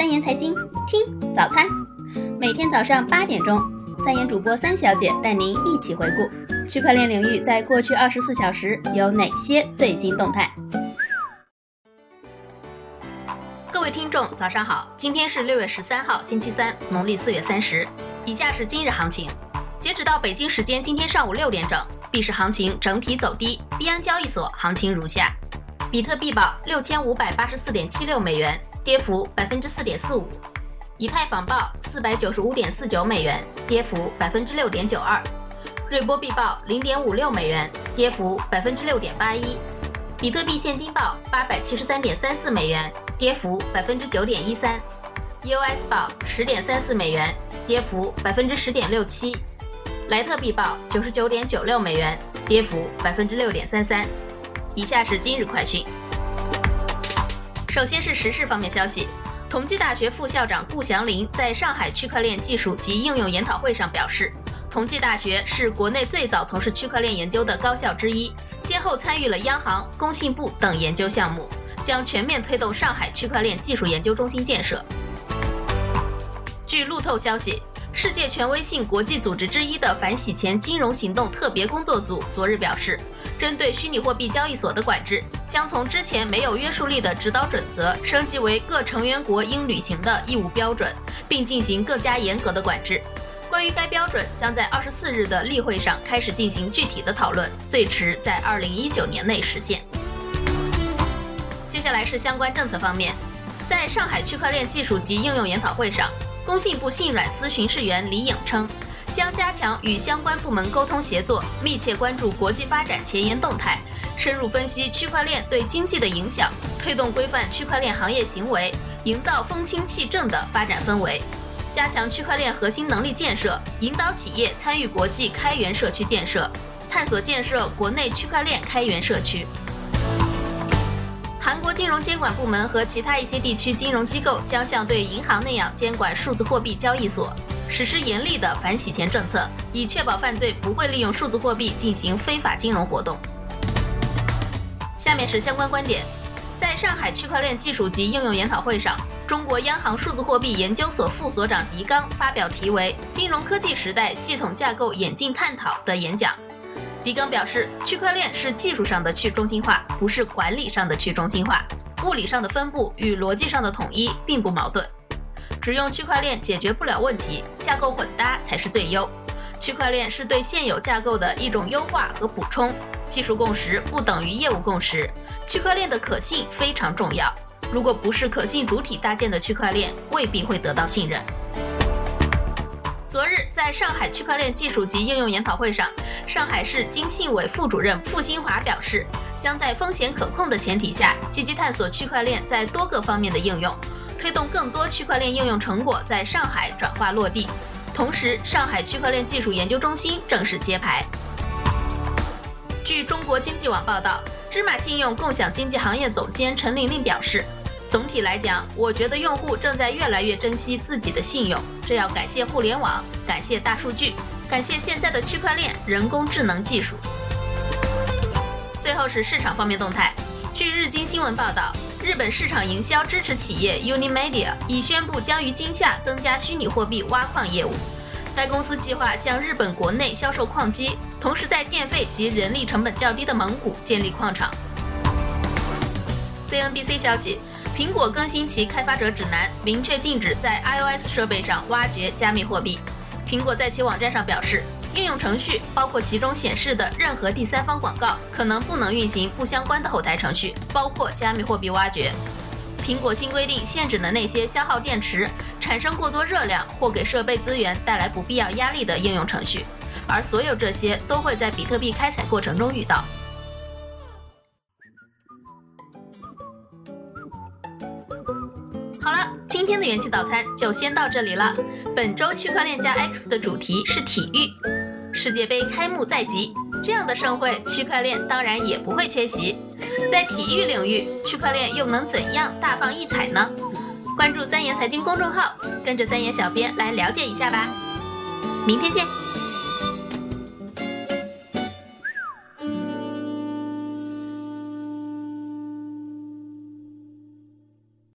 三言财经，听早餐。每天早上八点钟，三言主播三小姐带您一起回顾区块链领域在过去二十四小时有哪些最新动态。各位听众，早上好，今天是六月十三号，星期三，农历四月三十。以下是今日行情。截止到北京时间今天上午六点整，币市行情整体走低。币安交易所行情如下：比特币报六千五百八十四点七六美元。跌幅百分之四点四五，以太坊报四百九十五点四九美元，跌幅百分之六点九二，瑞波币报零点五六美元，跌幅百分之六点八一，比特币现金报八百七十三点三四美元，跌幅百分之九点一三，EOS 报十点三四美元，跌幅百分之十点六七，莱特币报九十九点九六美元，跌幅百分之六点三三。以下是今日快讯。首先是时事方面消息，同济大学副校长顾祥林在上海区块链技术及应用研讨会上表示，同济大学是国内最早从事区块链研究的高校之一，先后参与了央行、工信部等研究项目，将全面推动上海区块链技术研究中心建设。据路透消息，世界权威性国际组织之一的反洗钱金融行动特别工作组昨日表示。针对虚拟货币交易所的管制，将从之前没有约束力的指导准则升级为各成员国应履行的义务标准，并进行更加严格的管制。关于该标准，将在二十四日的例会上开始进行具体的讨论，最迟在二零一九年内实现。接下来是相关政策方面，在上海区块链技术及应用研讨会上，工信部信软司巡视员李颖称。将加强与相关部门沟通协作，密切关注国际发展前沿动态，深入分析区块链对经济的影响，推动规范区块链行业行为，营造风清气正的发展氛围，加强区块链核心能力建设，引导企业参与国际开源社区建设，探索建设国内区块链开源社区。韩国金融监管部门和其他一些地区金融机构将像对银行那样监管数字货币交易所。实施严厉的反洗钱政策，以确保犯罪不会利用数字货币进行非法金融活动。下面是相关观点，在上海区块链技术及应用研讨会上，中国央行数字货币研究所副所长狄刚发表题为《金融科技时代系统架构演进探讨》的演讲。狄刚表示，区块链是技术上的去中心化，不是管理上的去中心化，物理上的分布与逻辑上的统一并不矛盾。只用区块链解决不了问题，架构混搭才是最优。区块链是对现有架构的一种优化和补充，技术共识不等于业务共识。区块链的可信非常重要，如果不是可信主体搭建的区块链，未必会得到信任。昨日在上海区块链技术及应用研讨会上，上海市经信委副主任付新华表示，将在风险可控的前提下，积极探索区块链在多个方面的应用。推动更多区块链应用成果在上海转化落地，同时，上海区块链技术研究中心正式揭牌。据中国经济网报道，芝麻信用共享经济行业总监陈玲玲表示：“总体来讲，我觉得用户正在越来越珍惜自己的信用，这要感谢互联网，感谢大数据，感谢现在的区块链、人工智能技术。”最后是市场方面动态，据日经新闻报道。日本市场营销支持企业 Unimedia 已宣布将于今夏增加虚拟货币挖矿业务。该公司计划向日本国内销售矿机，同时在电费及人力成本较低的蒙古建立矿场。CNBC 消息，苹果更新其开发者指南，明确禁止在 iOS 设备上挖掘加密货币。苹果在其网站上表示。应用程序包括其中显示的任何第三方广告，可能不能运行不相关的后台程序，包括加密货币挖掘。苹果新规定限制了那些消耗电池、产生过多热量或给设备资源带来不必要压力的应用程序，而所有这些都会在比特币开采过程中遇到。好了，今天的元气早餐就先到这里了。本周区块链加 X 的主题是体育。世界杯开幕在即，这样的盛会，区块链当然也不会缺席。在体育领域，区块链又能怎样大放异彩呢？关注三言财经公众号，跟着三言小编来了解一下吧。明天见。